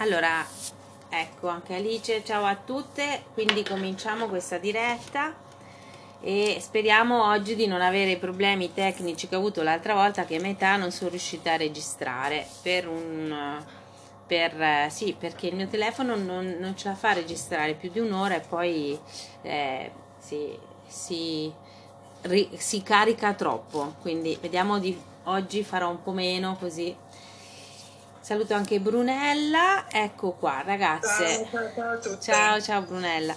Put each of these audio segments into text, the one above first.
Allora, ecco anche Alice, ciao a tutte, quindi cominciamo questa diretta e speriamo oggi di non avere i problemi tecnici che ho avuto l'altra volta che a metà non sono riuscita a registrare per un... Per, sì, perché il mio telefono non, non ce la fa registrare più di un'ora e poi eh, si, si, ri, si carica troppo, quindi vediamo di oggi farò un po' meno così Saluto anche Brunella, ecco qua ragazze. Ciao, ciao, ciao, ciao, Brunella.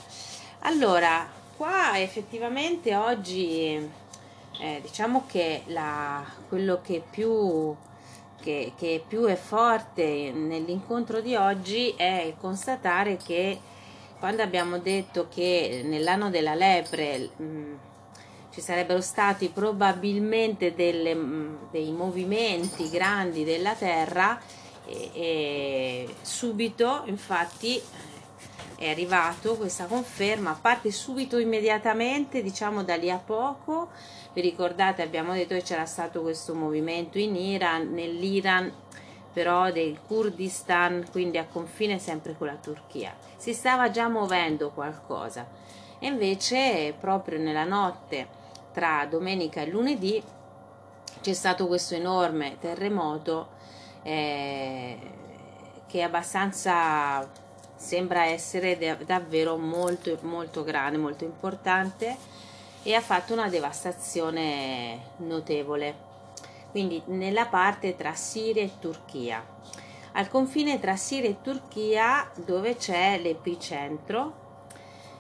Allora, qua effettivamente oggi eh, diciamo che la, quello che più, che, che più è forte nell'incontro di oggi è constatare che quando abbiamo detto che nell'anno della lepre mh, mm, ci sarebbero stati probabilmente delle, mh, mm, dei movimenti grandi della Terra, e, e subito infatti è arrivato questa conferma, parte subito immediatamente, diciamo da lì a poco. Vi ricordate, abbiamo detto che c'era stato questo movimento in Iran, nell'Iran però del Kurdistan, quindi a confine sempre con la Turchia. Si stava già muovendo qualcosa. E invece proprio nella notte tra domenica e lunedì c'è stato questo enorme terremoto eh, che è abbastanza sembra essere davvero molto molto grande, molto importante e ha fatto una devastazione notevole. Quindi nella parte tra Siria e Turchia. Al confine tra Siria e Turchia, dove c'è l'epicentro,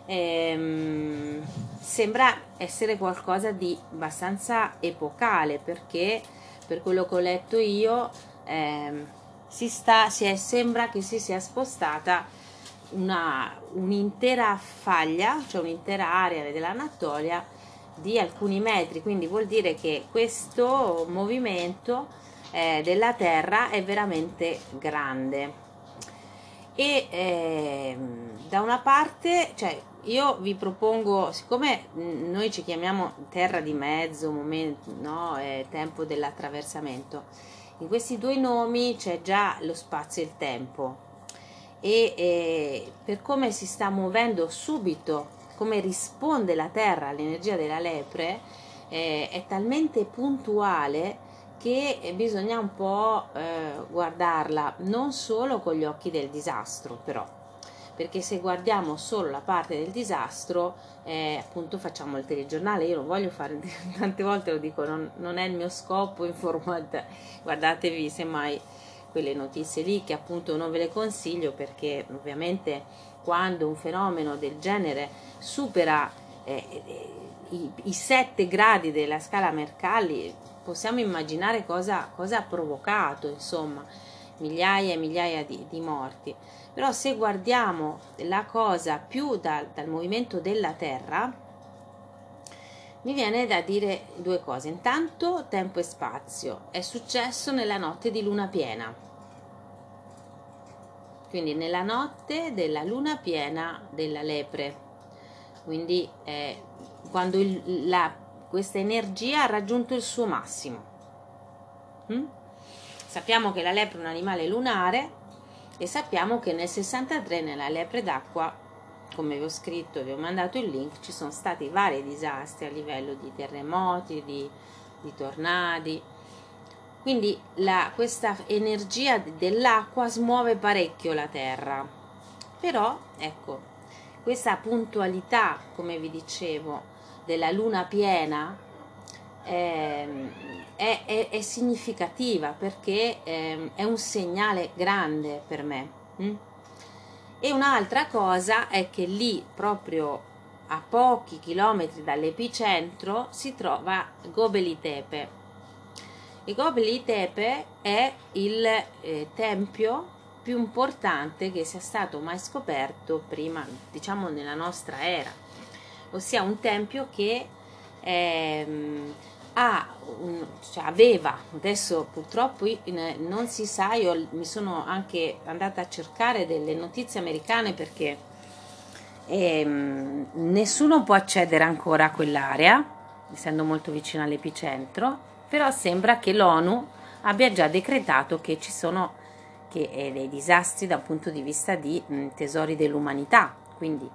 ehm, sembra essere qualcosa di abbastanza epocale perché per quello che ho letto io eh, si sta, si è, sembra che si sia spostata una, un'intera faglia, cioè un'intera area dell'Anatolia di alcuni metri, quindi vuol dire che questo movimento eh, della Terra è veramente grande. E eh, da una parte, cioè, io vi propongo, siccome noi ci chiamiamo terra di mezzo, momento, no, è tempo dell'attraversamento, in questi due nomi c'è già lo spazio e il tempo. E eh, per come si sta muovendo subito, come risponde la Terra all'energia della lepre, eh, è talmente puntuale che bisogna un po' eh, guardarla non solo con gli occhi del disastro però perché se guardiamo solo la parte del disastro, eh, appunto facciamo il telegiornale, io non voglio fare, tante volte lo dico, non, non è il mio scopo informate, guardatevi semmai quelle notizie lì che appunto non ve le consiglio perché ovviamente quando un fenomeno del genere supera eh, i, i 7 gradi della scala Mercalli possiamo immaginare cosa, cosa ha provocato insomma migliaia e migliaia di, di morti però se guardiamo la cosa più da, dal movimento della Terra, mi viene da dire due cose. Intanto tempo e spazio. È successo nella notte di luna piena. Quindi nella notte della luna piena della lepre. Quindi eh, quando il, la, questa energia ha raggiunto il suo massimo. Mm? Sappiamo che la lepre è un animale lunare e sappiamo che nel 63 nella lepre d'acqua come vi ho scritto vi ho mandato il link ci sono stati vari disastri a livello di terremoti di, di tornadi. Quindi la, questa energia dell'acqua smuove parecchio la terra. Però ecco questa puntualità come vi dicevo della luna piena eh, è, è, è, significativa perché eh, è un segnale grande per me. Hm? E un'altra cosa è che lì, proprio a pochi chilometri dall'epicentro, si trova Gobeli Tepe. E Gobeli Tepe è il eh, tempio più importante che sia stato mai scoperto prima, diciamo, nella nostra era, ossia un tempio che ehm, ha cioè aveva, adesso purtroppo non si sa, io mi sono anche andata a cercare delle notizie americane perché ehm, nessuno può accedere ancora a quell'area, essendo molto vicino all'epicentro, però sembra che l'ONU abbia già decretato che ci sono che, e dei disastri dal punto di vista di mh, tesori dell'umanità. Quindi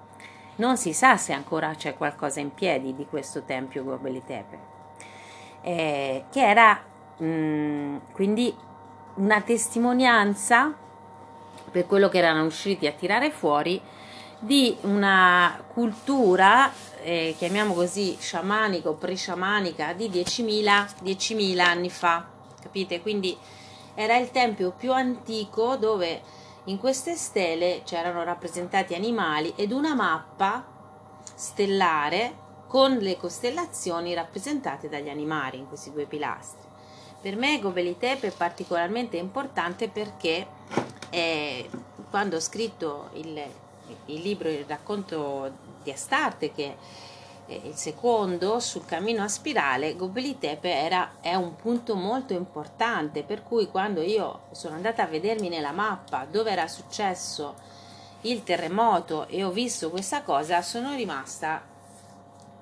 non si sa se ancora c'è qualcosa in piedi di questo tempio Gobeli Tepe, eh, che era mh, quindi una testimonianza per quello che erano riusciti a tirare fuori di una cultura, eh, chiamiamo così, sciamanica o pre-sciamanica di 10.000, 10.000 anni fa, capite? Quindi era il tempio più antico dove in queste stele c'erano rappresentati animali ed una mappa stellare con le costellazioni rappresentate dagli animali in questi due pilastri. Per me Gobeli Tepe è particolarmente importante perché eh, quando ho scritto il, il libro, il racconto di Astarte, che è il secondo sul cammino a spirale, Gobeli Tepe era, è un punto molto importante, per cui quando io sono andata a vedermi nella mappa dove era successo il terremoto e ho visto questa cosa, sono rimasta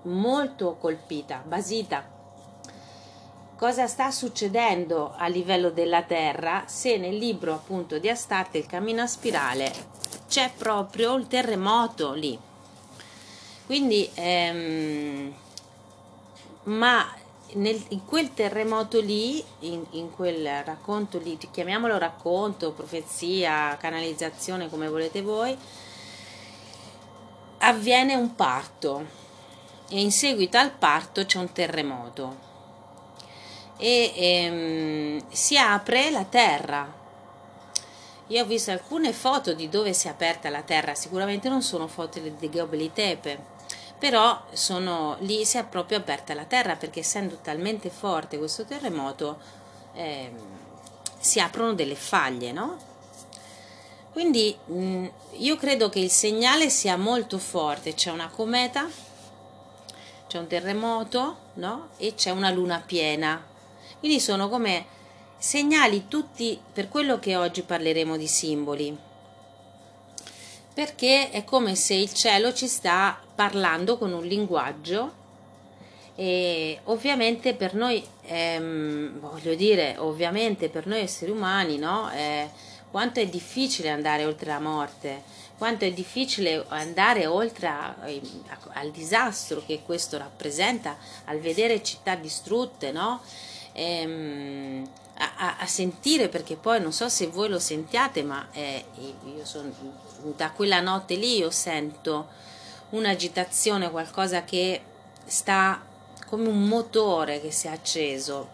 molto colpita, basita. Cosa sta succedendo a livello della Terra? Se nel libro appunto di Astarte il cammino a spirale c'è proprio il terremoto lì. Quindi ehm, ma nel, in quel terremoto lì in, in, quel racconto lì chiamiamolo racconto profezia canalizzazione come volete voi avviene un parto e in seguito al parto c'è un terremoto e ehm, si apre la terra. Io ho visto alcune foto di dove si è aperta la terra, sicuramente non sono foto di Gobeli Tepe, però sono, lì si è proprio aperta la terra perché essendo talmente forte questo terremoto eh, si aprono delle faglie, no? Quindi mh, io credo che il segnale sia molto forte, c'è una cometa, c'è un terremoto, no? E c'è una luna piena quindi sono come segnali tutti per quello che oggi parleremo di simboli. Perché è come se il cielo ci sta parlando con un linguaggio e ovviamente per noi, ehm, voglio dire, ovviamente per noi esseri umani, no? Eh, quanto è difficile andare oltre la morte, quanto è difficile andare oltre a, a, al disastro che questo rappresenta, al vedere città distrutte, no? ehm, a, a, sentire perché poi non so se voi lo sentiate ma eh, io sono da quella notte lì io sento un'agitazione qualcosa che sta come un motore che si è acceso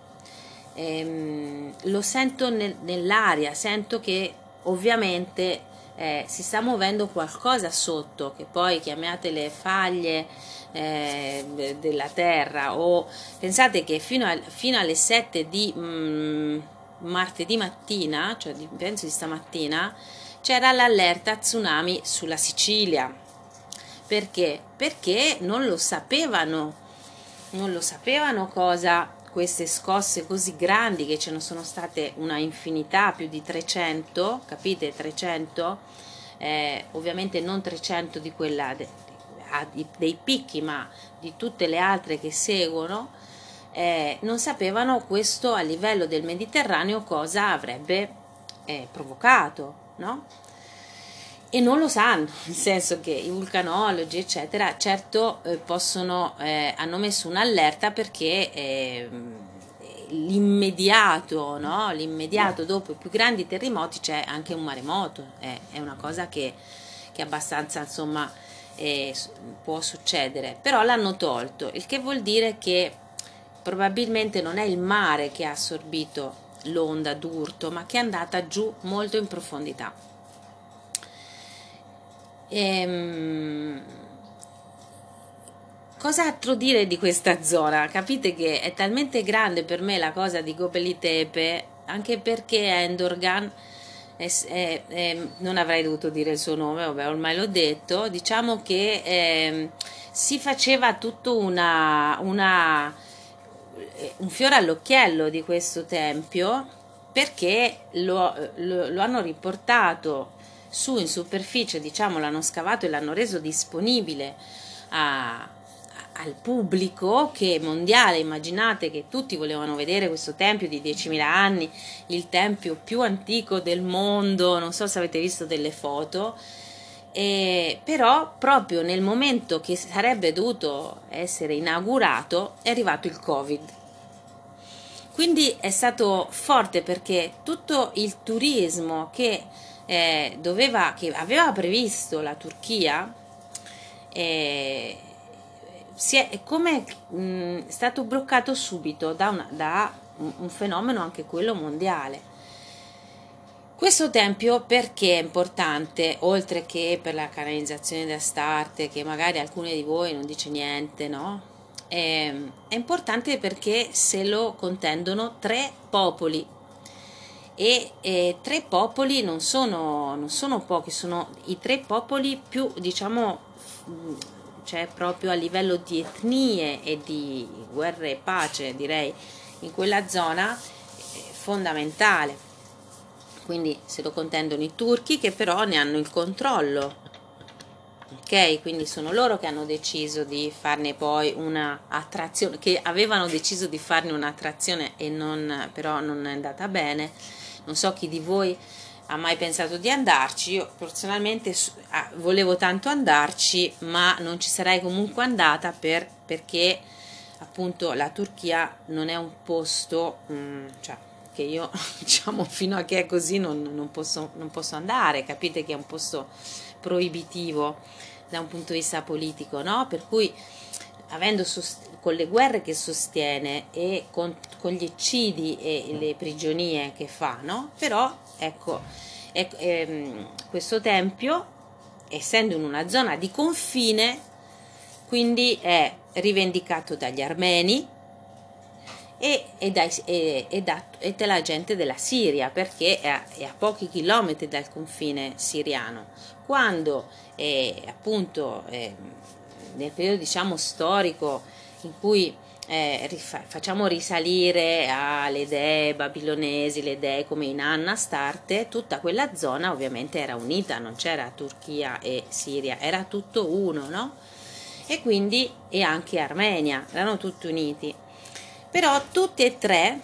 ehm, lo sento nel, nell'aria sento che ovviamente eh, si sta muovendo qualcosa sotto che poi chiamate le faglie eh, della terra o pensate che fino, a, fino alle 7 di mm, martedì mattina, cioè di, penso di stamattina, c'era l'allerta tsunami sulla Sicilia. Perché? Perché non lo sapevano, non lo sapevano cosa queste scosse così grandi che ce ne sono state una infinità, più di 300, capite? 300, eh, ovviamente non 300 di quella de, dei picchi, ma di tutte le altre che seguono, eh, non sapevano questo a livello del Mediterraneo cosa avrebbe eh, provocato, no? E non lo sanno, nel senso che i vulcanologi, eccetera, certo eh, possono, eh, hanno messo un'allerta perché ehm, l'immediato, no? l'immediato dopo i più grandi terremoti c'è anche un maremoto, è una cosa che, che abbastanza insomma eh, può succedere, però l'hanno tolto, il che vuol dire che probabilmente non è il mare che ha assorbito l'onda d'urto, ma che è andata giù molto in profondità. Ehm, cosa altro dire di questa zona? Capite che è talmente grande per me la cosa di Gobeli Tepe, anche perché Endorgan eh, eh, non avrei dovuto dire il suo nome, vabbè, ormai l'ho detto, diciamo che eh, si faceva tutto una, una, un fiore all'occhiello di questo tempio perché lo, lo, lo hanno riportato su in superficie, diciamo, l'hanno scavato e l'hanno reso disponibile a, al pubblico che mondiale, immaginate che tutti volevano vedere questo tempio di 10.000 anni, il tempio più antico del mondo, non so se avete visto delle foto, e, però proprio nel momento che sarebbe dovuto essere inaugurato è arrivato il Covid. Quindi è stato forte perché tutto il turismo che, eh, doveva, che aveva previsto la Turchia eh, si è, come mh, è stato bloccato subito da, una, da un, fenomeno anche quello mondiale questo tempio perché è importante, oltre che per la canalizzazione da start, che magari alcuni di voi non dice niente, no? È, ehm, è importante perché se lo contendono tre popoli. E, e tre popoli non sono, non sono pochi, sono i tre popoli più, diciamo, cioè proprio a livello di etnie e di guerra e pace, direi, in quella zona fondamentale. Quindi se lo contendono i turchi che però ne hanno il controllo quindi sono loro che hanno deciso di farne poi una attrazione che avevano deciso di farne un'attrazione e non però non è andata bene. Non so chi di voi ha mai pensato di andarci. Io personalmente volevo tanto andarci ma non ci sarei comunque andata per, perché appunto la Turchia non è un posto mm, cioè che io diciamo fino a che è così non, non, posso, non posso andare, capite che è un posto proibitivo da un punto di vista politico, no? Per cui avendo sost- con le guerre che sostiene e con, con, gli eccidi e le prigionie che fa, no? Però ecco, è, è, questo tempio, essendo in una zona di confine, quindi è rivendicato dagli armeni, e, e, dai, e, e, da, e dalla gente della Siria perché è a, è a, pochi chilometri dal confine siriano. Quando eh, appunto eh, nel periodo diciamo storico in cui eh, rifa- facciamo risalire alle dee babilonesi, le dee come in Anna Starte, tutta quella zona ovviamente era unita, non c'era Turchia e Siria, era tutto uno, no? E quindi e anche Armenia, erano tutti uniti però tutti e tre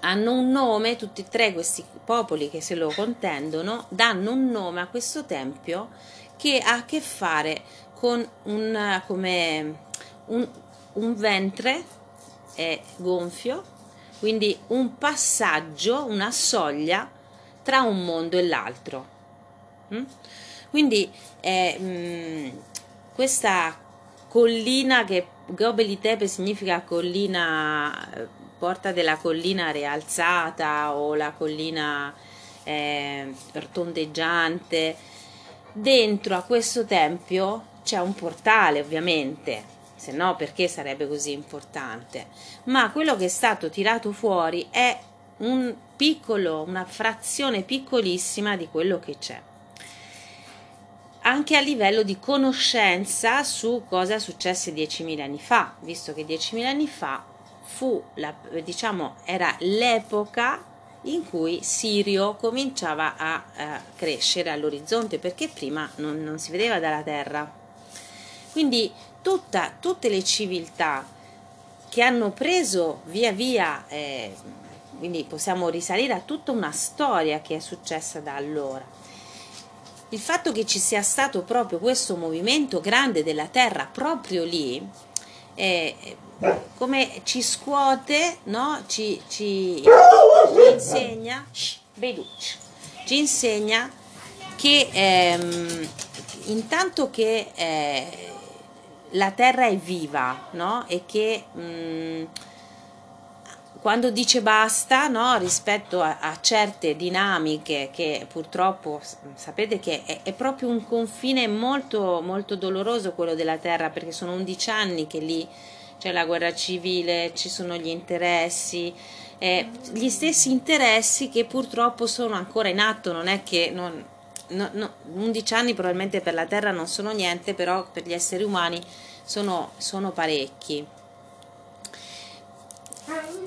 hanno un nome, tutti e tre questi popoli che se lo contendono danno un nome a questo tempio che ha a che fare con un, come un, un ventre è gonfio, quindi un passaggio, una soglia tra un mondo e l'altro. Mm? Quindi eh, mh, mm, questa collina che Gobeli Tepe significa collina, porta della collina rialzata o la collina eh, tondeggiante. Dentro a questo tempio c'è un portale ovviamente, se no perché sarebbe così importante? Ma quello che è stato tirato fuori è un piccolo, una frazione piccolissima di quello che c'è anche a livello di conoscenza su cosa successe 10.000 anni fa, visto che 10.000 anni fa fu la, diciamo, era l'epoca in cui Sirio cominciava a, a crescere all'orizzonte perché prima non, non, si vedeva dalla terra. Quindi tutta, tutte le civiltà che hanno preso via via, eh, quindi possiamo risalire a tutta una storia che è successa da allora il fatto che ci sia stato proprio questo movimento grande della terra proprio lì, eh, come ci scuote, no? ci, ci, ci insegna, ci insegna che ehm, intanto che eh, la terra è viva no? e che mh, mm, quando dice basta no, rispetto a, a, certe dinamiche che purtroppo sapete che è, è, proprio un confine molto, molto doloroso quello della terra perché sono 11 anni che lì c'è la guerra civile, ci sono gli interessi, eh, gli stessi interessi che purtroppo sono ancora in atto, non è che non, no, no, 11 anni probabilmente per la terra non sono niente, però per gli esseri umani sono, sono parecchi.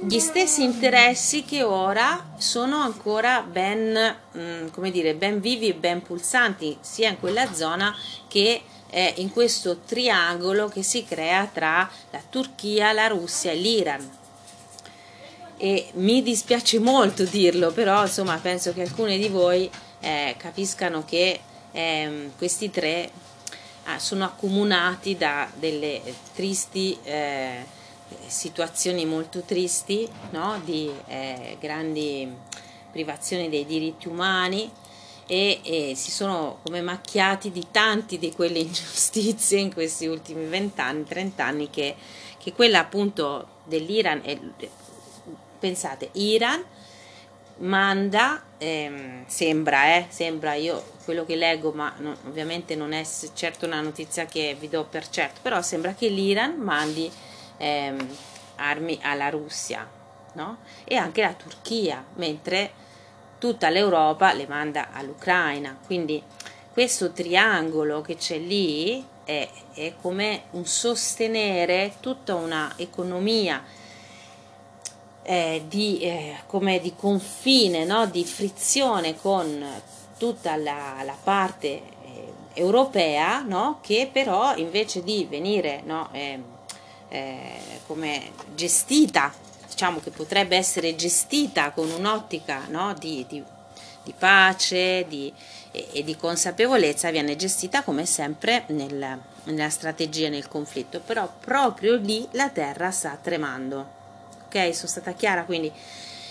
Gli stessi interessi che ora sono ancora ben, mm, come dire, ben vivi e ben pulsanti sia in quella zona che eh, in questo triangolo che si crea tra la Turchia, la Russia e l'Iran. E mi dispiace molto dirlo, però insomma penso che alcuni di voi eh, capiscano che eh, questi tre ah, sono accomunati da delle tristi eh, situazioni molto tristi, no? di eh, grandi privazioni dei diritti umani e, e, si sono come macchiati di tanti di quelle ingiustizie in questi ultimi vent'anni, trent'anni che, che quella appunto dell'Iran, è, pensate, Iran manda, ehm, sembra, eh, sembra io quello che leggo, ma no, ovviamente non è certo una notizia che vi do per certo, però sembra che l'Iran mandi ehm, armi alla Russia no? e anche la Turchia, mentre tutta l'Europa le manda all'Ucraina. Quindi questo triangolo che c'è lì è, è come un sostenere tutta una economia eh, di, eh, di confine, no? di frizione con tutta la, la parte eh, europea, no? che però invece di venire no, ehm, eh, come gestita, diciamo che potrebbe essere gestita con un'ottica no, di, di, di, pace di, e, e, di consapevolezza, viene gestita come sempre nel, nella strategia nel conflitto, però proprio lì la terra sta tremando. Ok, sono stata chiara, quindi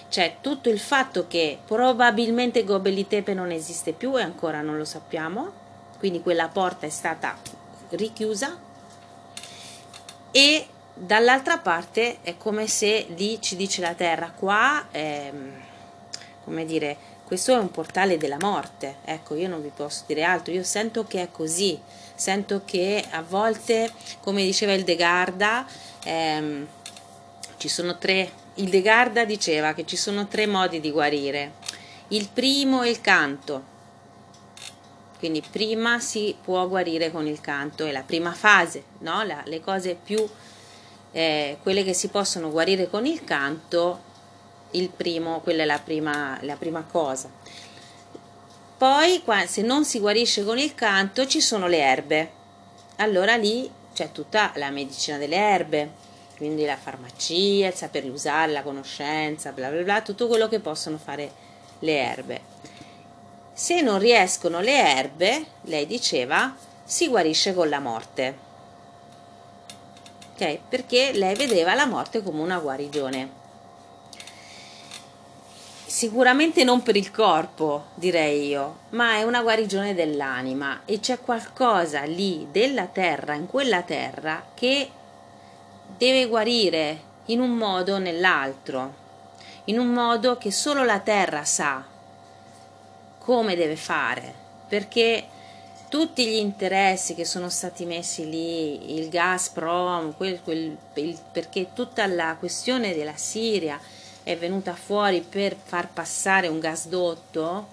c'è tutto il fatto che probabilmente Gobeli Tepe non esiste più e ancora non lo sappiamo, quindi quella porta è stata richiusa e dall'altra parte è come se lì ci dice la terra, qua ehm, come dire, questo è un portale della morte, ecco io non vi posso dire altro, io sento che è così, sento che a volte, come diceva il De Garda, ehm, ci sono tre, il De Garda diceva che ci sono tre modi di guarire, il primo è il canto, quindi prima si può guarire con il canto, è la prima fase, no? la, le cose più, eh, quelle che si possono guarire con il canto, il primo, quella è la prima, la prima cosa. Poi se non si guarisce con il canto ci sono le erbe, allora lì c'è tutta la medicina delle erbe, quindi la farmacia, il saperle usare, la conoscenza, bla bla bla, tutto quello che possono fare le erbe. Se non riescono le erbe, lei diceva, si guarisce con la morte. Ok? Perché lei vedeva la morte come una guarigione. Sicuramente non per il corpo, direi io, ma è una guarigione dell'anima e c'è qualcosa lì della terra, in quella terra, che deve guarire in un modo o nell'altro, in un modo che solo la terra sa come deve fare, perché tutti gli interessi che sono stati messi lì, il Gazprom, quel, quel, il, perché tutta la questione della Siria è venuta fuori per far passare un gasdotto,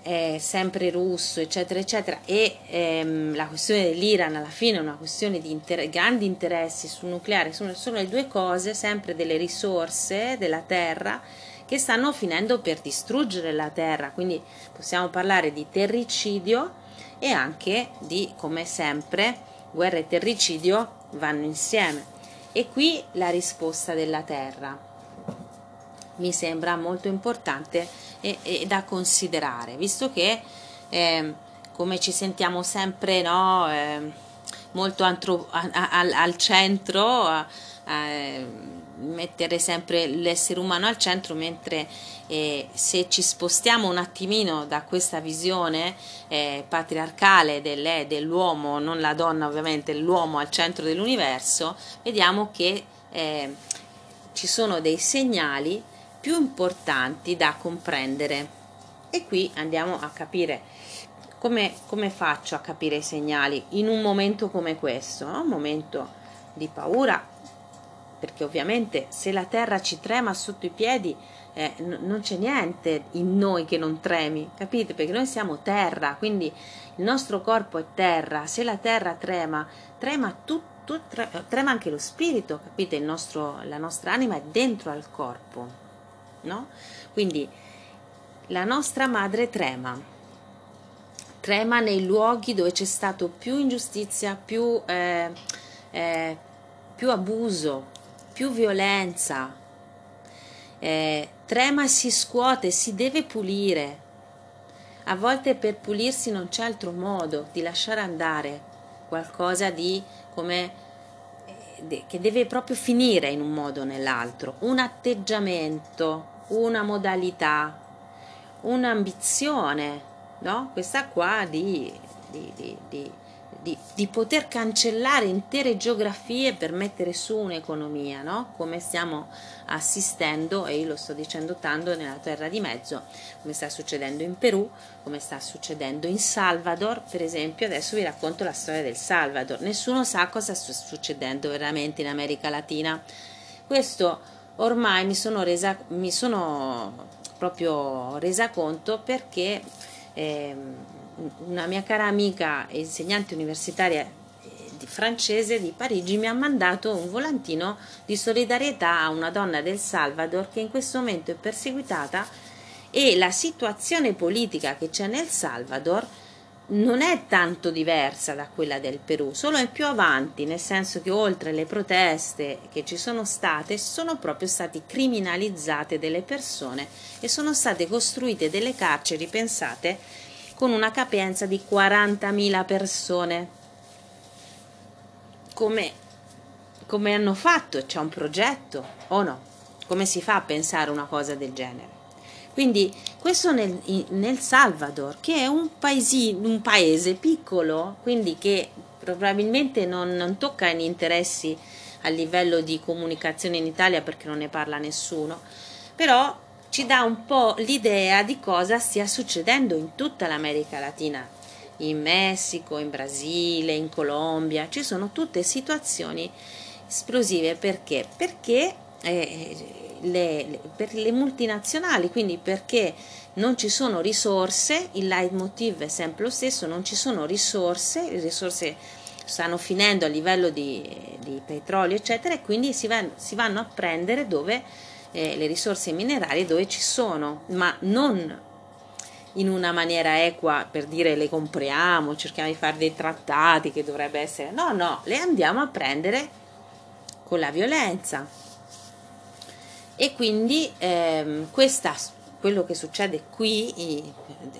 eh, sempre russo, eccetera, eccetera, e ehm, la questione dell'Iran alla fine è una questione di inter- grandi interessi sul nucleare, sono, sono le due cose, sempre delle risorse della terra che stanno finendo per distruggere la terra, quindi possiamo parlare di terricidio e anche di, come sempre, guerra e terricidio vanno insieme. E qui la risposta della terra mi sembra molto importante e, e da considerare, visto che eh, come ci sentiamo sempre no, eh, molto antro- a, a, al centro, eh, mettere sempre l'essere umano al centro, mentre eh, se ci spostiamo un attimino da questa visione eh, patriarcale delle, dell'uomo, non la donna ovviamente, l'uomo al centro dell'universo, vediamo che eh, ci sono dei segnali più importanti da comprendere. E qui andiamo a capire come, come faccio a capire i segnali in un momento come questo, no? un momento di paura, perché ovviamente se la terra ci trema sotto i piedi eh, n- non c'è niente in noi che non tremi, capite? Perché noi siamo terra, quindi il nostro corpo è terra, se la terra trema, trema tutto tu, trema anche lo spirito, capite? Nostro, la nostra anima è dentro al corpo, no? Quindi la nostra madre trema, trema nei luoghi dove c'è stato più ingiustizia, più, eh, eh, più abuso, più violenza, eh, trema si scuote, si deve pulire. A volte per pulirsi non c'è altro modo di lasciare andare qualcosa di come eh, che deve proprio finire in un modo o nell'altro, un atteggiamento, una modalità, un'ambizione, no? Questa qua di, di, di, di di, poter cancellare intere geografie per mettere su un'economia, no? come stiamo assistendo, e io lo sto dicendo tanto nella terra di mezzo, come sta succedendo in Perù, come sta succedendo in Salvador, per esempio, adesso vi racconto la storia del Salvador, nessuno sa cosa sta succedendo veramente in America Latina. Questo ormai mi sono resa, mi sono proprio resa conto perché... Eh, una mia cara amica insegnante universitaria eh, di francese di Parigi mi ha mandato un volantino di solidarietà a una donna del Salvador che in questo momento è perseguitata e la situazione politica che c'è nel Salvador non è tanto diversa da quella del Perù, solo è più avanti, nel senso che oltre le proteste che ci sono state, sono proprio state criminalizzate delle persone e sono state costruite delle carceri, pensate, con una capienza di 40.000 persone. Come, come hanno fatto? C'è un progetto o no? Come si fa a pensare una cosa del genere? Quindi questo nel, nel Salvador, che è un, paesino, un paese piccolo, quindi che probabilmente non, non tocca gli interessi a livello di comunicazione in Italia perché non ne parla nessuno, però ci dà un po' l'idea di cosa stia succedendo in tutta l'America Latina, in Messico, in Brasile, in Colombia, ci sono tutte situazioni esplosive perché? Perché eh, le, le, per le multinazionali, quindi perché non ci sono risorse, il leitmotiv è sempre lo stesso, non ci sono risorse, le risorse stanno finendo a livello di, di petrolio, eccetera, e quindi si, van, si vanno a prendere dove eh, le risorse minerarie dove ci sono, ma non in una maniera equa per dire le compriamo, cerchiamo di fare dei trattati che dovrebbe essere, no, no, le andiamo a prendere con la violenza. E quindi ehm, questa, quello che succede qui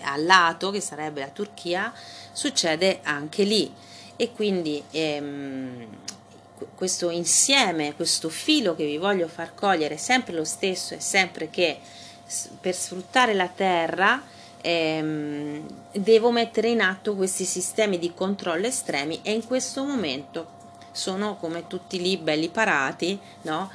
al lato, che sarebbe la Turchia, succede anche lì. E quindi ehm, questo insieme, questo filo che vi voglio far cogliere, sempre lo stesso è sempre che per sfruttare la terra ehm, devo mettere in atto questi sistemi di controllo estremi e in questo momento sono come tutti lì belli parati, no?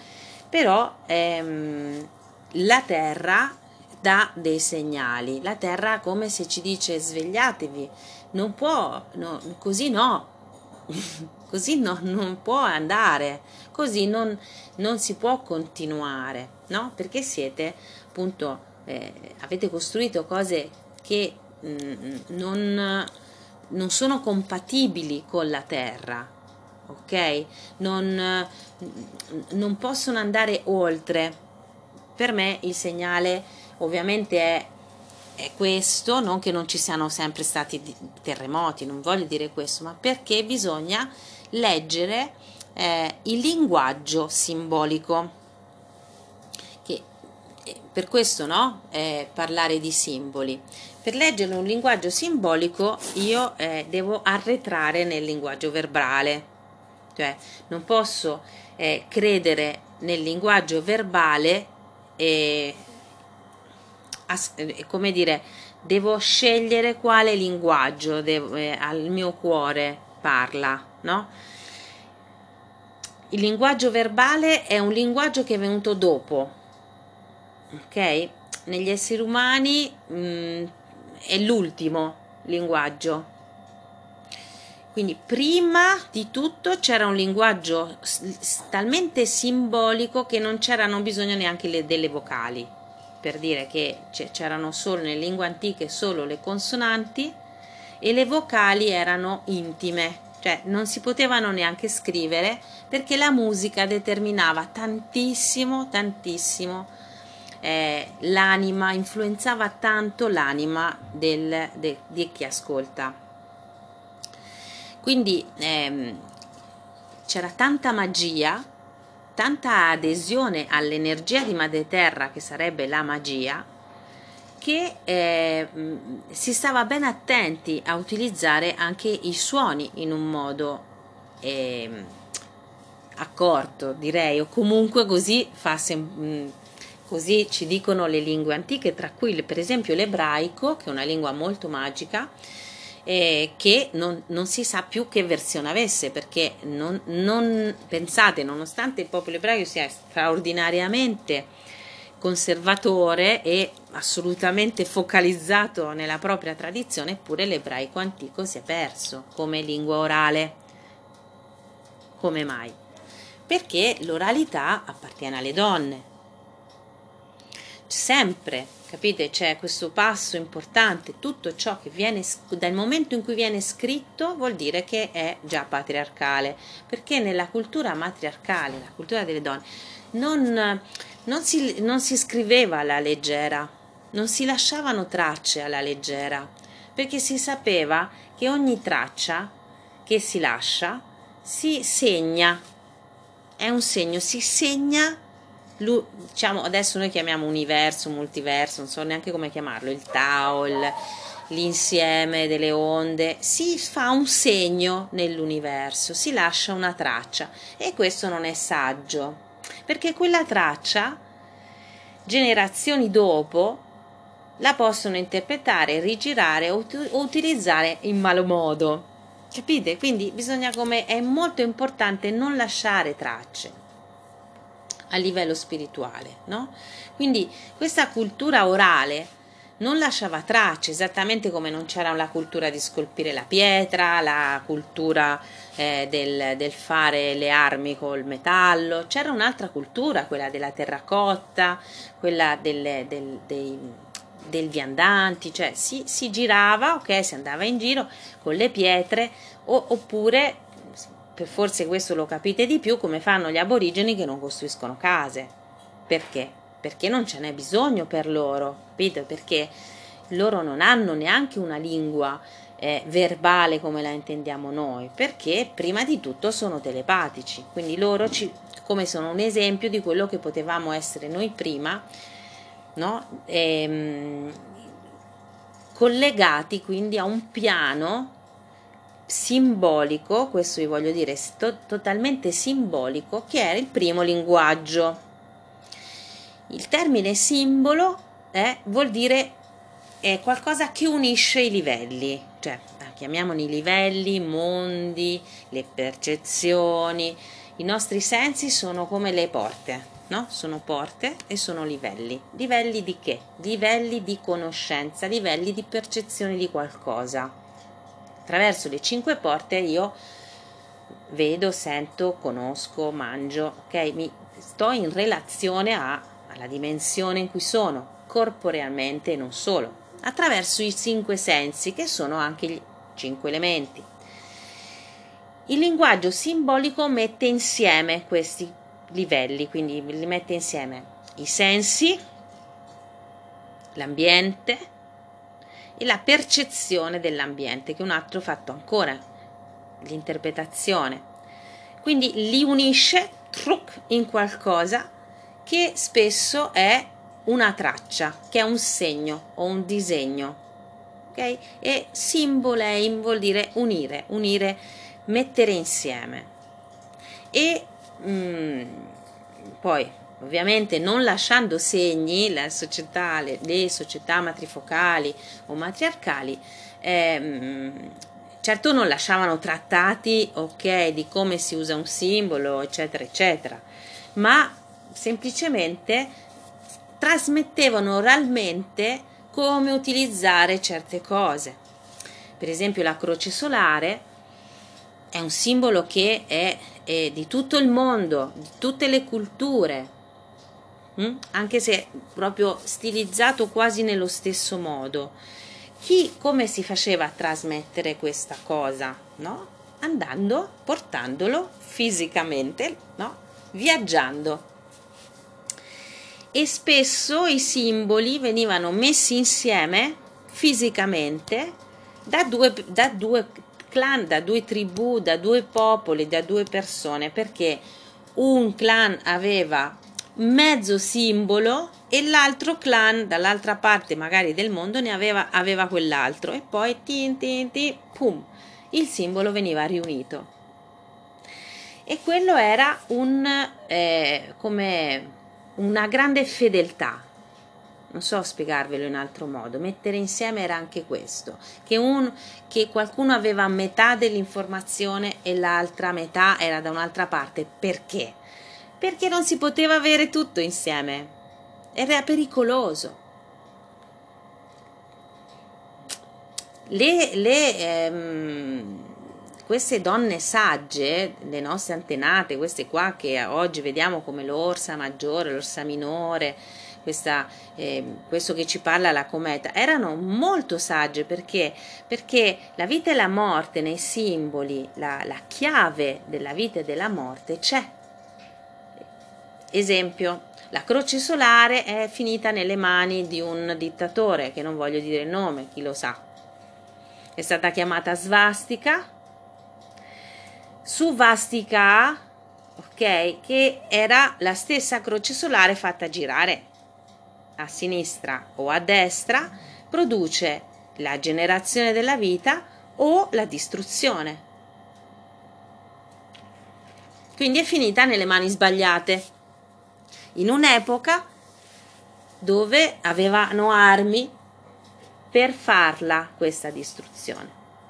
Però ehm, la terra dà dei segnali, la terra come se ci dice svegliatevi, non può, no, così no, così no, non può andare, così non, non, si può continuare, no? Perché siete appunto, eh, avete costruito cose che mh, mm, non, non sono compatibili con la terra, ok? Non, non possono andare oltre. Per me il segnale ovviamente è questo, non che non ci siano sempre stati terremoti, non voglio dire questo, ma perché bisogna leggere eh, il linguaggio simbolico. Che, eh, per questo no? Eh, parlare di simboli. Per leggere un linguaggio simbolico io eh, devo arretrare nel linguaggio verbale, cioè non posso eh, credere nel linguaggio verbale e eh, come dire, devo scegliere quale linguaggio devo, al mio cuore parla, no? Il linguaggio verbale è un linguaggio che è venuto dopo, ok? Negli esseri umani mh, mm, è l'ultimo linguaggio. Quindi prima di tutto c'era un linguaggio talmente simbolico che non c'erano bisogno neanche le, delle vocali per dire che c'erano solo nelle lingue antiche solo le consonanti e le vocali erano intime, cioè non si potevano neanche scrivere perché la musica determinava tantissimo, tantissimo eh, l'anima, influenzava tanto l'anima del, de, di chi ascolta. Quindi ehm, c'era tanta magia, tanta adesione all'energia di Madre Terra, che sarebbe la magia, che eh, si stava ben attenti a utilizzare anche i suoni in un modo eh, accorto, direi, o comunque così, fa sem- così ci dicono le lingue antiche, tra cui per esempio l'ebraico, che è una lingua molto magica, eh, che non, non, si sa più che versione avesse, perché non, non, pensate, nonostante il popolo ebraico sia straordinariamente conservatore e assolutamente focalizzato nella propria tradizione, eppure l'ebraico antico si è perso come lingua orale. Come mai? Perché l'oralità appartiene alle donne. Sempre, capite? C'è questo passo importante, tutto ciò che viene dal momento in cui viene scritto vuol dire che è già patriarcale, perché nella cultura matriarcale, la cultura delle donne, non non si, non si scriveva alla leggera, non si lasciavano tracce alla leggera, perché si sapeva che ogni traccia che si lascia si segna, è un segno, si segna, diciamo, adesso noi chiamiamo universo, multiverso, non so neanche come chiamarlo, il Tao, il, l'insieme delle onde, si fa un segno nell'universo, si lascia una traccia e questo non è saggio perché quella traccia, generazioni dopo, la possono interpretare, rigirare o, utilizzare in malo modo. Capite? Quindi bisogna come è molto importante non lasciare tracce a livello spirituale, no? Quindi questa cultura orale non lasciava tracce, esattamente come non c'era la cultura di scolpire la pietra, la cultura eh, del, del, fare le armi col metallo, c'era un'altra cultura, quella della terracotta, quella delle, del, dei, del viandanti, cioè si, si, girava, ok, si andava in giro con le pietre o, oppure, forse questo lo capite di più, come fanno gli aborigeni che non costruiscono case. Perché? Perché non ce n'è bisogno per loro, capito? Perché loro non hanno neanche una lingua eh, verbale come la intendiamo noi, perché prima di tutto sono telepatici, quindi loro ci, come sono un esempio di quello che potevamo essere noi prima, no? ehm, collegati quindi a un piano simbolico, questo vi voglio dire, sto, totalmente simbolico, che era il primo linguaggio. Il termine simbolo eh, vuol dire è qualcosa che unisce i livelli, cioè chiamiamoli livelli, mondi, le percezioni. I nostri sensi sono come le porte, no? Sono porte e sono livelli. Livelli di che? Livelli di conoscenza, livelli di percezione di qualcosa. Attraverso le cinque porte io vedo, sento, conosco, mangio, ok? Mi sto in relazione a, alla dimensione in cui sono, corporealmente e non solo attraverso i cinque sensi che sono anche gli cinque elementi. Il linguaggio simbolico mette insieme questi livelli, quindi li mette insieme i sensi, l'ambiente e la percezione dell'ambiente, che è un altro fatto ancora, l'interpretazione. Quindi li unisce truc, in qualcosa che spesso è una traccia, che è un segno o un disegno. Ok? E simboleim vuol dire unire, unire, mettere insieme. E mm, poi ovviamente non lasciando segni, la società, le, le società matrifocali o matriarcali, ehm, certo non lasciavano trattati, ok, di come si usa un simbolo, eccetera, eccetera, ma semplicemente trasmettevano oralmente come utilizzare certe cose. Per esempio la croce solare è un simbolo che è, è di tutto il mondo, di tutte le culture, hm? anche se proprio stilizzato quasi nello stesso modo. Chi come si faceva a trasmettere questa cosa? No? andando, portandolo fisicamente, no? viaggiando. E spesso i simboli venivano messi insieme fisicamente da due, da due clan, da due tribù, da due popoli, da due persone, perché un clan aveva mezzo simbolo e l'altro clan dall'altra parte magari del mondo ne aveva, aveva quell'altro e poi tin, tin, tin, pum, il simbolo veniva riunito. E quello era un, eh, come una grande fedeltà. Non so spiegarvelo in altro modo. Mettere insieme era anche questo, che, un, che qualcuno aveva metà dell'informazione e l'altra metà era da un'altra parte. Perché? Perché non si poteva avere tutto insieme. Era pericoloso. Le, le, ehm, queste donne sagge, le nostre antenate, queste qua che oggi vediamo come l'orsa maggiore, l'orsa minore, questa, eh, questo che ci parla la cometa, erano molto sagge perché, perché la vita e la morte nei simboli, la, la chiave della vita e della morte c'è. Esempio, la croce solare è finita nelle mani di un dittatore, che non voglio dire il nome, chi lo sa. È stata chiamata svastica su Vastica, ok, che era la stessa croce solare fatta girare a sinistra o a destra, produce la generazione della vita o la distruzione. Quindi è finita nelle mani sbagliate, in un'epoca dove avevano armi per farla questa distruzione.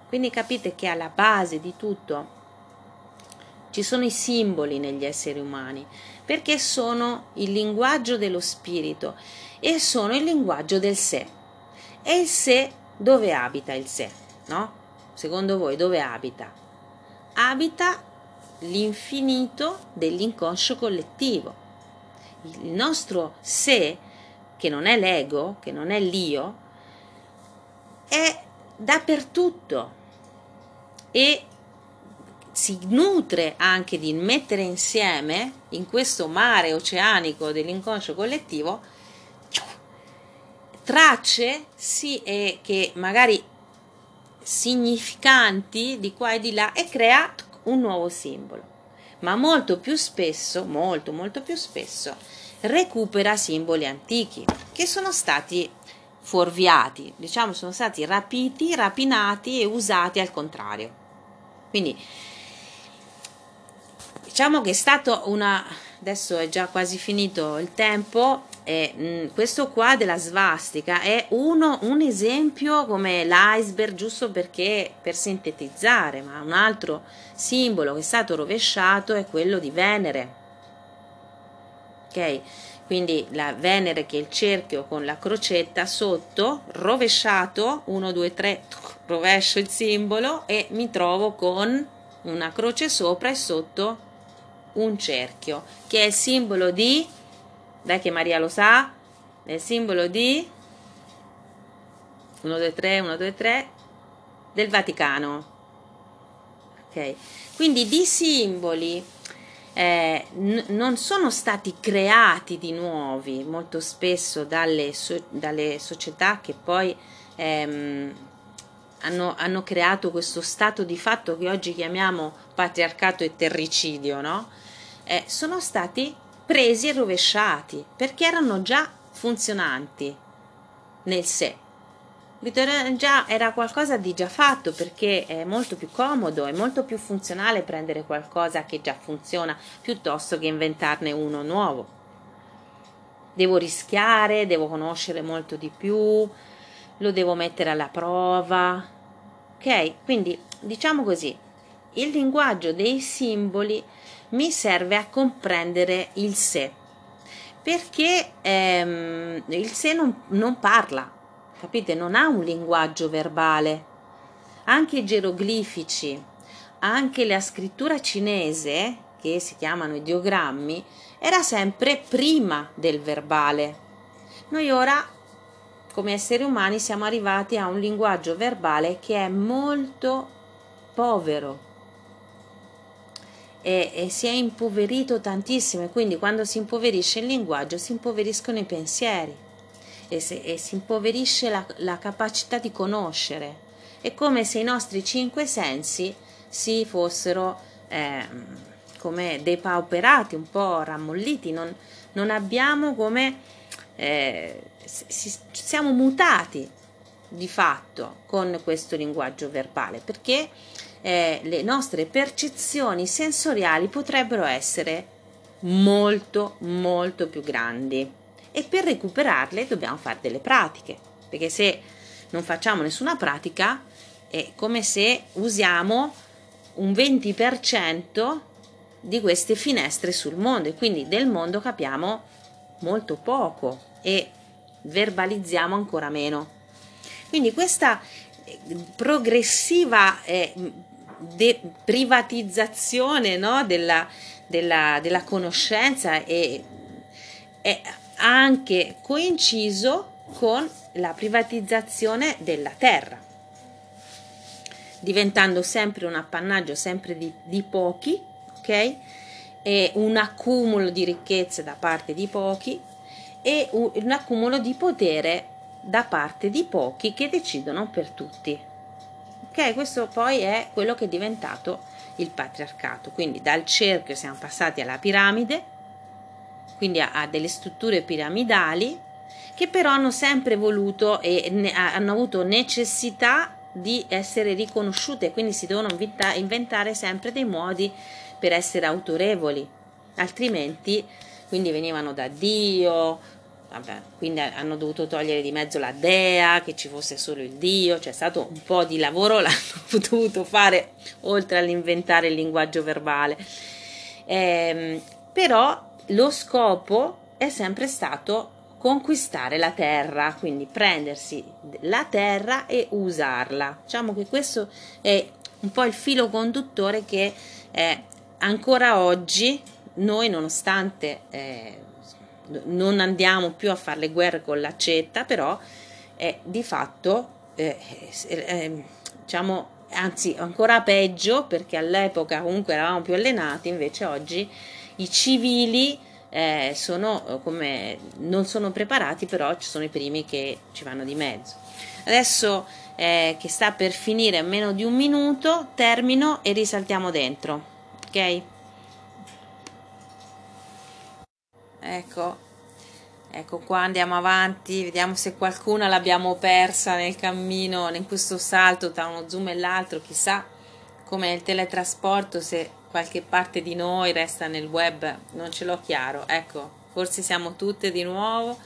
Quindi capite che alla base di tutto ci sono i simboli negli esseri umani, perché sono il linguaggio dello spirito e sono il linguaggio del sé. E il sé dove abita il sé? No? Secondo voi dove abita? Abita l'infinito dell'inconscio collettivo. Il nostro sé, che non è l'ego, che non è l'io, è dappertutto e si nutre anche di mettere insieme in questo mare oceanico dell'inconscio collettivo tracce sì, e che magari significanti di qua e di là e crea un nuovo simbolo. Ma molto più spesso molto molto più spesso recupera simboli antichi che sono stati fuorviati diciamo sono stati rapiti rapinati e usati al contrario. Quindi Diciamo che è stato una adesso è già quasi finito il tempo e mh, mm, questo qua della svastica è uno, un esempio come l'iceberg giusto perché per sintetizzare ma un altro simbolo che è stato rovesciato è quello di Venere. Ok? Quindi la Venere che è il cerchio con la crocetta sotto rovesciato 1 2 3 rovescio il simbolo e mi trovo con una croce sopra e sotto un cerchio, che è il simbolo di, dai che Maria lo sa, è il simbolo di 1, 2, 3, 1, 2, 3 del Vaticano. Ok, quindi di simboli eh, n- non sono stati creati di nuovi molto spesso dalle, so- dalle società che poi ehm, hanno, hanno, creato questo stato di fatto che oggi chiamiamo patriarcato e terricidio, no? Eh, sono stati presi e rovesciati perché erano già funzionanti nel sé. Vittorio già era qualcosa di già fatto perché è molto più comodo, è molto più funzionale prendere qualcosa che già funziona piuttosto che inventarne uno nuovo. Devo rischiare, devo conoscere molto di più, lo devo mettere alla prova. Ok? Quindi diciamo così, il linguaggio dei simboli mi serve a comprendere il sé, perché ehm, il sé non, non parla, capite? Non ha un linguaggio verbale. Anche i geroglifici, anche la scrittura cinese, che si chiamano ideogrammi, era sempre prima del verbale. Noi ora, come esseri umani, siamo arrivati a un linguaggio verbale che è molto povero e, e, si è impoverito tantissimo e quindi quando si impoverisce il linguaggio si impoveriscono i pensieri e, se, e si impoverisce la, la, capacità di conoscere. È come se i nostri cinque sensi si fossero eh, come depauperati, un po' rammolliti, non, non abbiamo come eh, si, siamo mutati di fatto con questo linguaggio verbale perché eh, le nostre percezioni sensoriali potrebbero essere molto molto più grandi e per recuperarle dobbiamo fare delle pratiche perché se non facciamo nessuna pratica è come se usiamo un 20% di queste finestre sul mondo e quindi del mondo capiamo molto poco e verbalizziamo ancora meno. Quindi questa progressiva eh, privatizzazione no, della, della, della, conoscenza è, è anche coinciso con la privatizzazione della terra, diventando sempre un appannaggio sempre di, di pochi, ok? E un accumulo di ricchezze da parte di pochi e un accumulo di potere da parte di pochi che decidono per tutti. Ok, questo poi è quello che è diventato il patriarcato. Quindi dal cerchio siamo passati alla piramide, quindi a, a delle strutture piramidali che però hanno sempre voluto e ne, hanno avuto necessità di essere riconosciute, quindi si devono inventare sempre dei modi per essere autorevoli, altrimenti quindi venivano da Dio, vabbè, quindi hanno dovuto togliere di mezzo la dea, che ci fosse solo il Dio, c'è stato un po' di lavoro, l'hanno dovuto fare oltre all'inventare il linguaggio verbale. Eh, però lo scopo è sempre stato conquistare la terra, quindi prendersi la terra e usarla. Diciamo che questo è un po' il filo conduttore che eh, ancora oggi noi nonostante eh, non andiamo più a fare le guerre con l'accetta, però è di fatto, eh, eh, diciamo, anzi ancora peggio perché all'epoca comunque eravamo più allenati, invece oggi i civili eh, sono come non sono preparati, però ci sono i primi che ci vanno di mezzo. Adesso eh, che sta per finire a meno di un minuto, termino e risaltiamo dentro, ok? Ecco. Ecco qua andiamo avanti vediamo se qualcuna l'abbiamo persa nel cammino in questo salto tra uno zoom e l'altro chissà come il teletrasporto se qualche parte di noi resta nel web non ce l'ho chiaro. Ecco forse siamo tutte di nuovo.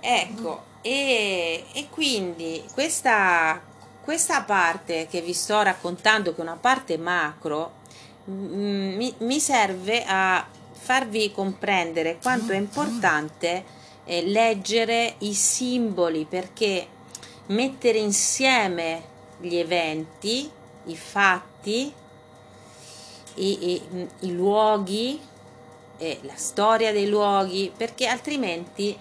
Ecco e, e quindi questa, questa parte che vi sto raccontando che è una parte macro mi, mi serve a farvi comprendere quanto è importante eh, leggere i simboli perché mettere insieme gli eventi, i fatti, i, i, i luoghi, eh, la storia dei luoghi, perché altrimenti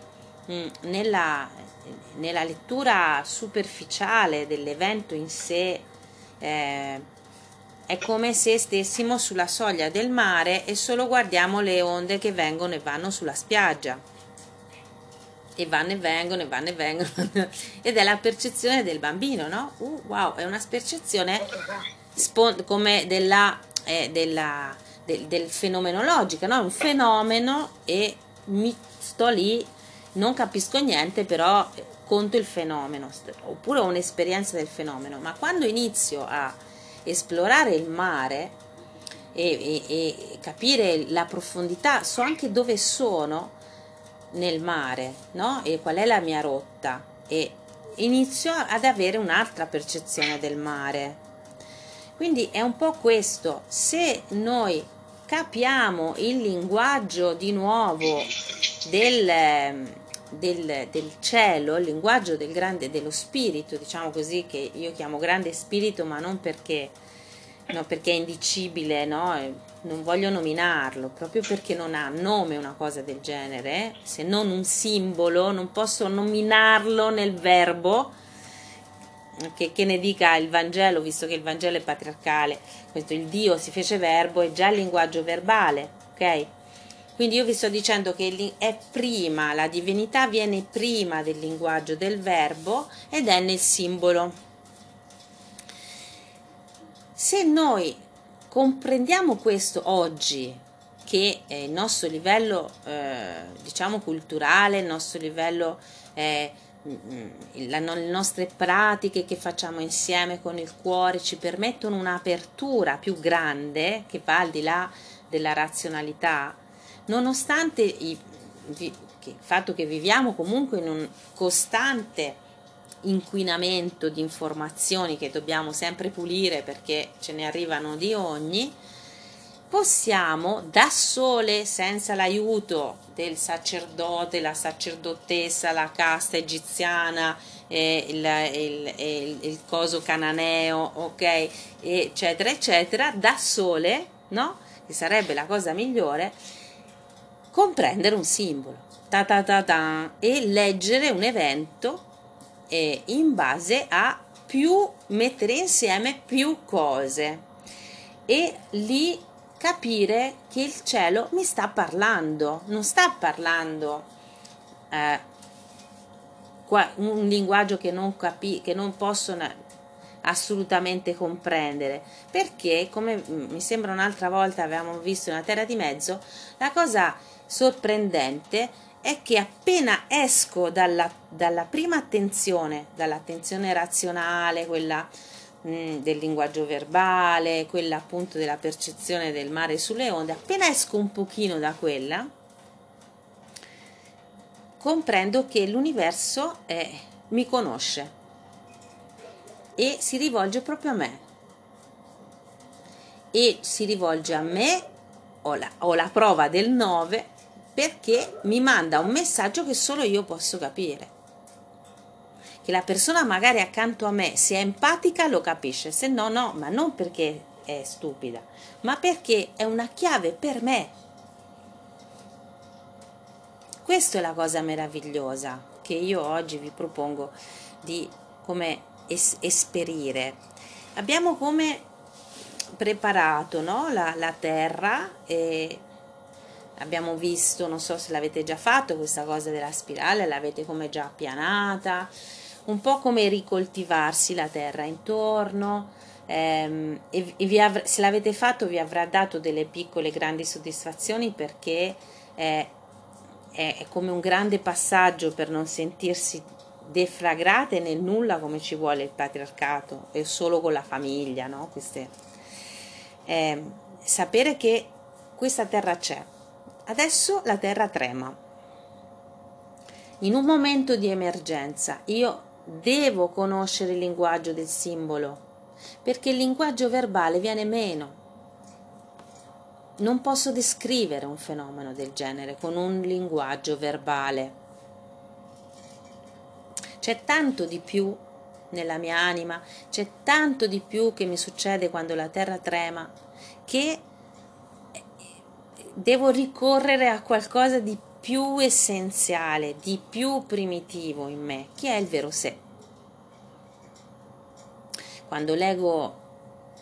mh, mm, nella, nella, lettura superficiale dell'evento in sé eh, è come se stessimo sulla soglia del mare e solo guardiamo le onde che vengono e vanno sulla spiaggia. E vanno e vengono e vanno e vengono. Ed è la percezione del bambino, no? Uh, wow, è una percezione spon- come della, eh, della, del, del fenomenologica, no? Un fenomeno e mi sto lì, non capisco niente, però conto il fenomeno, oppure ho un'esperienza del fenomeno. Ma quando inizio a esplorare il mare e, e, e capire la profondità, so anche dove sono nel mare, no? E qual è la mia rotta e inizio ad avere un'altra percezione del mare. Quindi è un po' questo, se noi capiamo il linguaggio di nuovo del, del, del, cielo, il linguaggio del grande, dello spirito, diciamo così, che io chiamo grande spirito, ma non perché, no, perché è indicibile, no? non voglio nominarlo, proprio perché non ha nome una cosa del genere, se non un simbolo, non posso nominarlo nel verbo, che, che, ne dica il Vangelo, visto che il Vangelo è patriarcale, questo il Dio si fece verbo, è già il linguaggio verbale, ok? Quindi io vi sto dicendo che è prima, la divinità viene prima del linguaggio del verbo ed è nel simbolo. Se noi comprendiamo questo oggi, che il nostro livello, eh, diciamo, culturale, il nostro livello eh, le nostre pratiche che facciamo insieme con il cuore ci permettono un'apertura più grande che va al di là della razionalità, nonostante i, il fatto che viviamo comunque in un costante inquinamento di informazioni che dobbiamo sempre pulire perché ce ne arrivano di ogni, possiamo da sole, senza l'aiuto del sacerdote, la sacerdotessa, la casta egiziana, il, il, il, il, coso cananeo, ok, eccetera, eccetera, da sole, no? Che sarebbe la cosa migliore, comprendere un simbolo. Ta ta ta ta, e leggere un evento eh, in base a più mettere insieme più cose. E lì capire che il cielo mi sta parlando, non sta parlando eh, un linguaggio che non, capi, che non possono assolutamente comprendere. Perché come mi sembra un'altra volta avevamo visto una terra di mezzo la cosa sorprendente è che appena esco dalla, dalla prima attenzione dall'attenzione razionale quella Mm, del linguaggio verbale, quella appunto della percezione del mare sulle onde, appena esco un pochino da quella, comprendo che l'universo è, mi conosce e si rivolge proprio a me. E si rivolge a me, ho la, ho la prova del 9, perché mi manda un messaggio che solo io posso capire che la persona magari accanto a me sia empatica lo capisce, se no no, ma non perché è stupida, ma perché è una chiave per me. Questa è la cosa meravigliosa che io oggi vi propongo di come es- esperire. Abbiamo come preparato no? la, la terra e abbiamo visto, non so se l'avete già fatto, questa cosa della spirale, l'avete come già appianata un po' come ricoltivarsi la terra intorno ehm, e, e av- se l'avete fatto vi avrà dato delle piccole grandi soddisfazioni perché è, è, è come un grande passaggio per non sentirsi defragrate nel nulla come ci vuole il patriarcato e solo con la famiglia, no? Queste, eh, sapere che questa terra c'è. Adesso la terra trema. In un momento di emergenza io devo conoscere il linguaggio del simbolo, perché il linguaggio verbale viene meno. Non posso descrivere un fenomeno del genere con un linguaggio verbale. C'è tanto di più nella mia anima, c'è tanto di più che mi succede quando la terra trema, che devo ricorrere a qualcosa di più essenziale, di più primitivo in me, che è il vero sé. Quando l'ego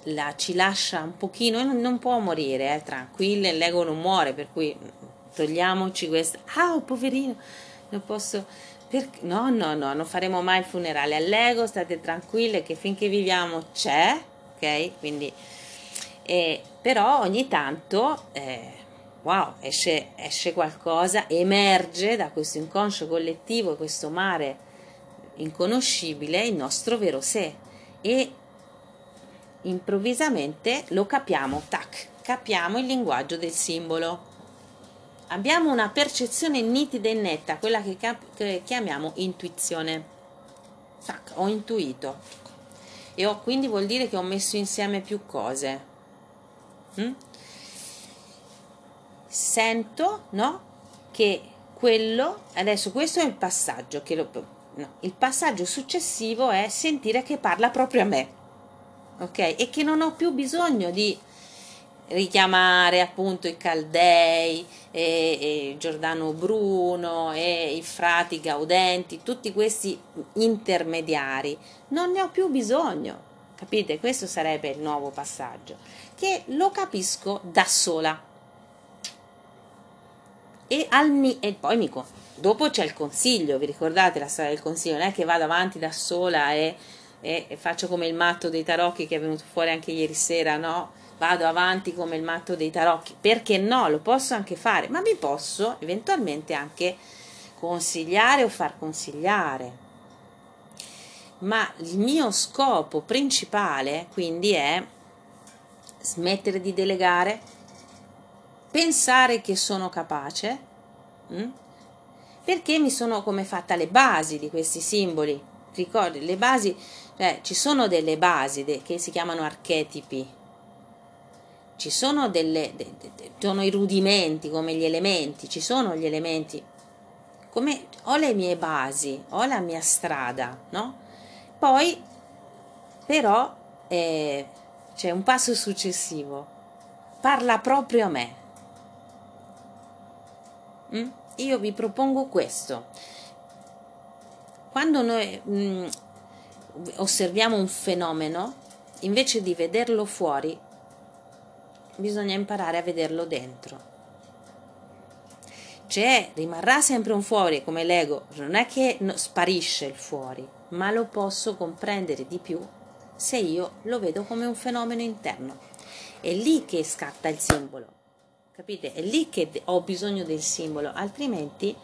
la, ci lascia un pochino, non, non può morire, eh, tranquilla, l'ego non muore, per cui togliamoci questo, ah, oh, poverino, non posso, per, no, no, no, non faremo mai il funerale all'ego, state tranquille che finché viviamo c'è, ok? Quindi, eh, però ogni tanto... Eh, wow, esce, esce qualcosa, emerge da questo inconscio collettivo, questo mare inconoscibile, il nostro vero sé e improvvisamente lo capiamo, tac, capiamo il linguaggio del simbolo. Abbiamo una percezione nitida e netta, quella che, cap- che chiamiamo intuizione. Tac, ho intuito. E ho, quindi vuol dire che ho messo insieme più cose. Mm? Sento no, che quello, adesso questo è il passaggio, che lo, no, il passaggio successivo è sentire che parla proprio a me, ok? E che non ho più bisogno di richiamare appunto i Caldei, e, e Giordano Bruno e i frati Gaudenti, tutti questi intermediari. Non ne ho più bisogno, capite? Questo sarebbe il nuovo passaggio, che lo capisco da sola. E, al, e poi mi, dopo c'è il consiglio, vi ricordate la storia del consiglio? Non è che vado avanti da sola e, e, e faccio come il matto dei tarocchi che è venuto fuori anche ieri sera, no? vado avanti come il matto dei tarocchi, perché no, lo posso anche fare, ma mi posso eventualmente anche consigliare o far consigliare. Ma il mio scopo principale quindi è smettere di delegare, pensare che sono capace, mh? Mm? perché mi sono come fatta le basi di questi simboli. Ricordi, le basi, cioè ci sono delle basi de, che si chiamano archetipi, ci sono delle, de, de, sono i rudimenti come gli elementi, ci sono gli elementi, come ho le mie basi, ho la mia strada, no? Poi però eh, c'è un passo successivo, parla proprio a me. Mm? Io vi propongo questo. Quando noi mm, osserviamo un fenomeno, invece di vederlo fuori, bisogna imparare a vederlo dentro. C'è, rimarrà sempre un fuori come l'ego, non è che sparisce il fuori, ma lo posso comprendere di più se io lo vedo come un fenomeno interno. È lì che scatta il simbolo, capite? È lì che ho bisogno del simbolo, altrimenti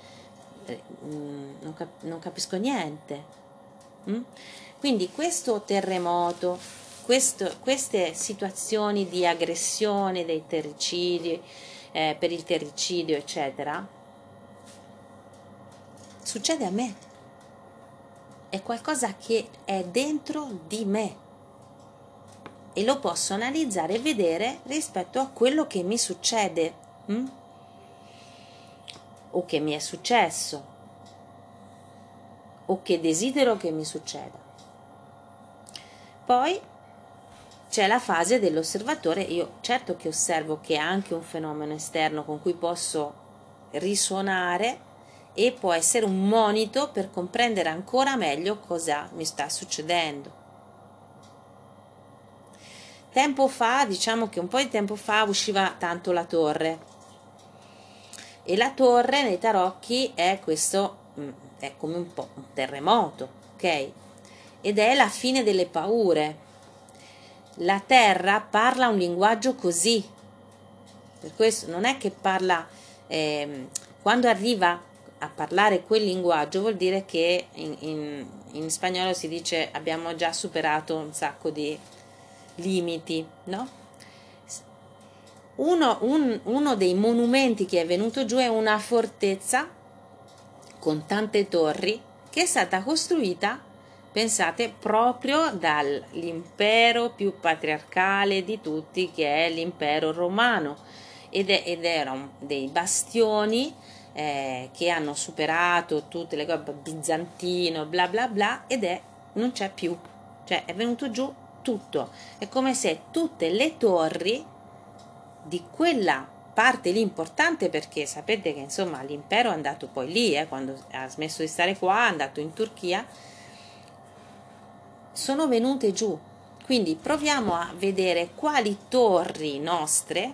eh, mm, non, cap- non, capisco niente. Mm? Quindi questo terremoto, questo, queste situazioni di aggressione dei terricidi, eh, per il terricidio, eccetera, succede a me. È qualcosa che è dentro di me e lo posso analizzare e vedere rispetto a quello che mi succede hm? o che mi è successo o che desidero che mi succeda. Poi c'è la fase dell'osservatore, io certo che osservo che è anche un fenomeno esterno con cui posso risuonare e può essere un monito per comprendere ancora meglio cosa mi sta succedendo. Tempo fa, diciamo che un po' di tempo fa usciva tanto la torre e la torre nei tarocchi è questo, mm, è come un po' un terremoto, ok? Ed è la fine delle paure la terra parla un linguaggio così. Per questo non è che parla, eh, quando arriva a parlare quel linguaggio vuol dire che in, in, in, spagnolo si dice abbiamo già superato un sacco di limiti, no? Uno, un, uno dei monumenti che è venuto giù è una fortezza con tante torri che è stata costruita pensate proprio dall'impero più patriarcale di tutti che è l'impero romano ed, è, ed erano dei bastioni eh, che hanno superato tutte le cose bizantino bla bla bla ed è non c'è più cioè è venuto giù tutto è come se tutte le torri di quella parte lì importante perché sapete che insomma l'impero è andato poi lì eh, quando ha smesso di stare qua è andato in Turchia sono venute giù. Quindi proviamo a vedere quali torri nostre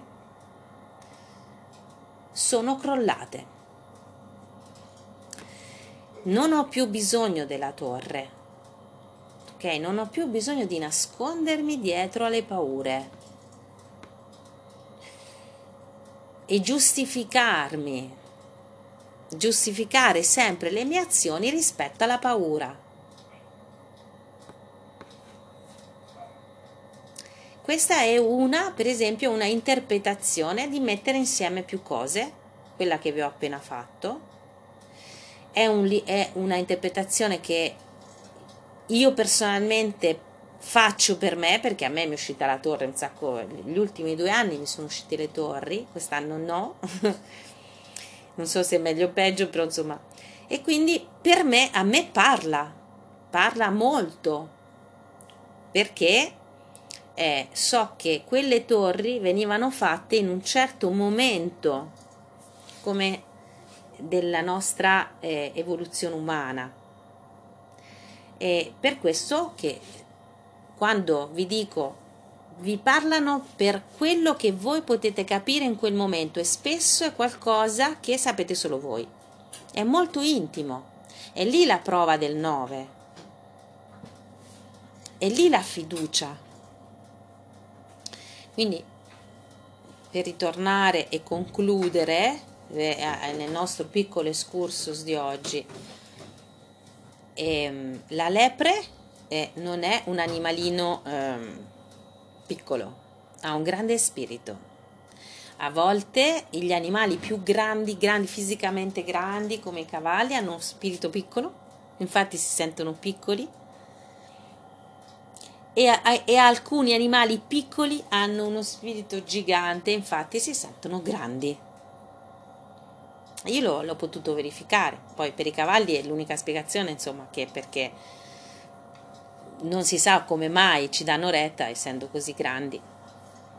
sono crollate. Non ho più bisogno della torre, ok? Non ho più bisogno di nascondermi dietro alle paure e giustificarmi, giustificare sempre le mie azioni rispetto alla paura. Questa è una, per esempio, una interpretazione di mettere insieme più cose, quella che vi ho appena fatto. È, un, è una interpretazione che io personalmente faccio per me, perché a me mi è uscita la torre un sacco, gli ultimi due anni mi sono uscite le torri, quest'anno no, non so se è meglio o peggio, però insomma. E quindi per me, a me parla, parla molto, perché eh, so che quelle torri venivano fatte in un certo momento come della nostra eh, evoluzione umana. E per questo che quando vi dico vi parlano per quello che voi potete capire in quel momento e spesso è qualcosa che sapete solo voi. È molto intimo. È lì la prova del 9. È lì la fiducia. Quindi, per ritornare e concludere eh, nel nostro piccolo excursus di oggi, ehm, la lepre eh, non è un animalino ehm, piccolo, ha un grande spirito. A volte gli animali più grandi, grandi fisicamente grandi come i cavalli hanno uno spirito piccolo, infatti si sentono piccoli e, e, alcuni animali piccoli hanno uno spirito gigante, infatti si sentono grandi. Io l'ho, l'ho, potuto verificare, poi per i cavalli è l'unica spiegazione, insomma, che perché non si sa come mai ci danno retta essendo così grandi,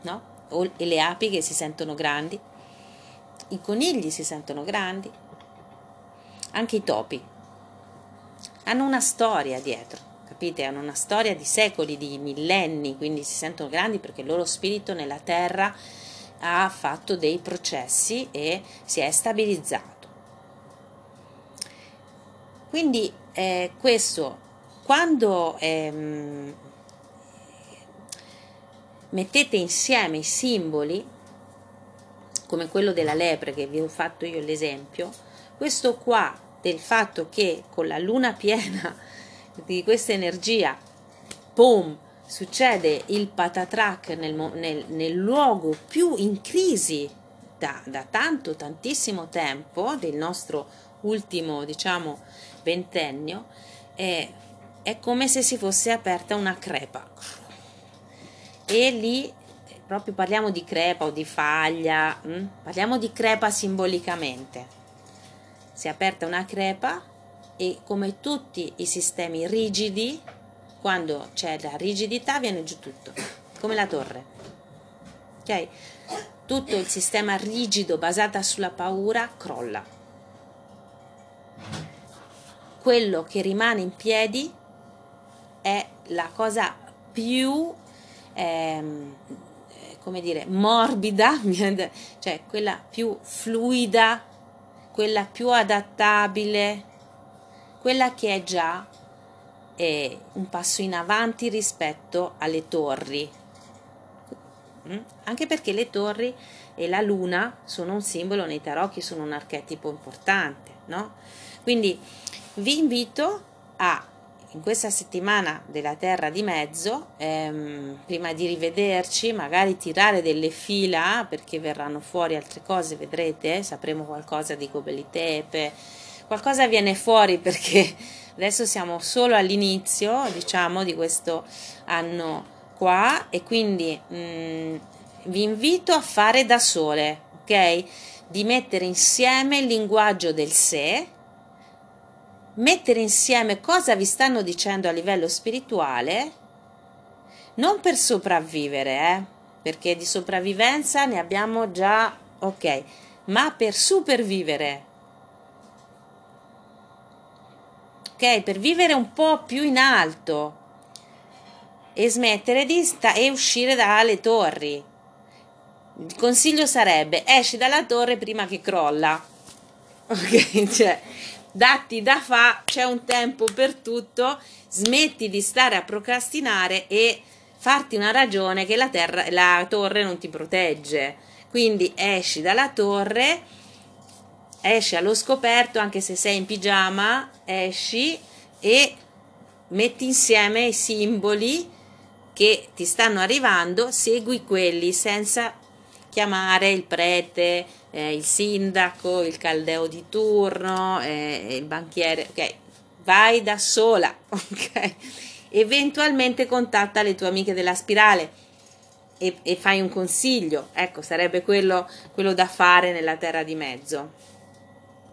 no? O, e le api che si sentono grandi, i conigli si sentono grandi, anche i topi hanno una storia dietro capite? Hanno una storia di secoli, di millenni, quindi si sentono grandi perché il loro spirito nella terra ha fatto dei processi e si è stabilizzato. Quindi eh, questo, quando ehm, mettete insieme i simboli, come quello della lepre che vi ho fatto io l'esempio, questo qua del fatto che con la luna piena di questa energia, boom, succede il patatrack nel, nel, nel luogo più in crisi da, da, tanto, tantissimo tempo del nostro ultimo, diciamo, ventennio, è, è come se si fosse aperta una crepa. E lì proprio parliamo di crepa o di faglia, hm? parliamo di crepa simbolicamente. Si è aperta una crepa e come tutti i sistemi rigidi, quando c'è la rigidità viene giù tutto, come la torre. Ok? Tutto il sistema rigido basato sulla paura crolla. Quello che rimane in piedi è la cosa più ehm, come dire morbida, cioè quella più fluida, quella più adattabile quella che è già eh, un passo in avanti rispetto alle torri. Mm? Anche perché le torri e la luna sono un simbolo nei tarocchi, sono un archetipo importante, no? Quindi vi invito a in questa settimana della Terra di mezzo, ehm, prima di rivederci, magari tirare delle fila perché verranno fuori altre cose, vedrete, sapremo qualcosa di Gobelitepe, Tepe, qualcosa viene fuori perché adesso siamo solo all'inizio, diciamo, di questo anno qua e quindi mh, mm, vi invito a fare da sole, ok? Di mettere insieme il linguaggio del sé, mettere insieme cosa vi stanno dicendo a livello spirituale, non per sopravvivere, eh? perché di sopravvivenza ne abbiamo già, ok, ma per supervivere ok? Per vivere un po' più in alto e smettere di sta- e uscire dalle torri. Il consiglio sarebbe esci dalla torre prima che crolla. Ok, cioè datti da fa, c'è un tempo per tutto, smetti di stare a procrastinare e farti una ragione che la, terra, la torre non ti protegge. Quindi esci dalla torre esci allo scoperto anche se sei in pigiama, esci e metti insieme i simboli che ti stanno arrivando, segui quelli senza chiamare il prete, eh, il sindaco, il caldeo di turno, eh, il banchiere, ok? Vai da sola, ok? Eventualmente contatta le tue amiche della spirale e, e fai un consiglio, ecco, sarebbe quello, quello da fare nella terra di mezzo.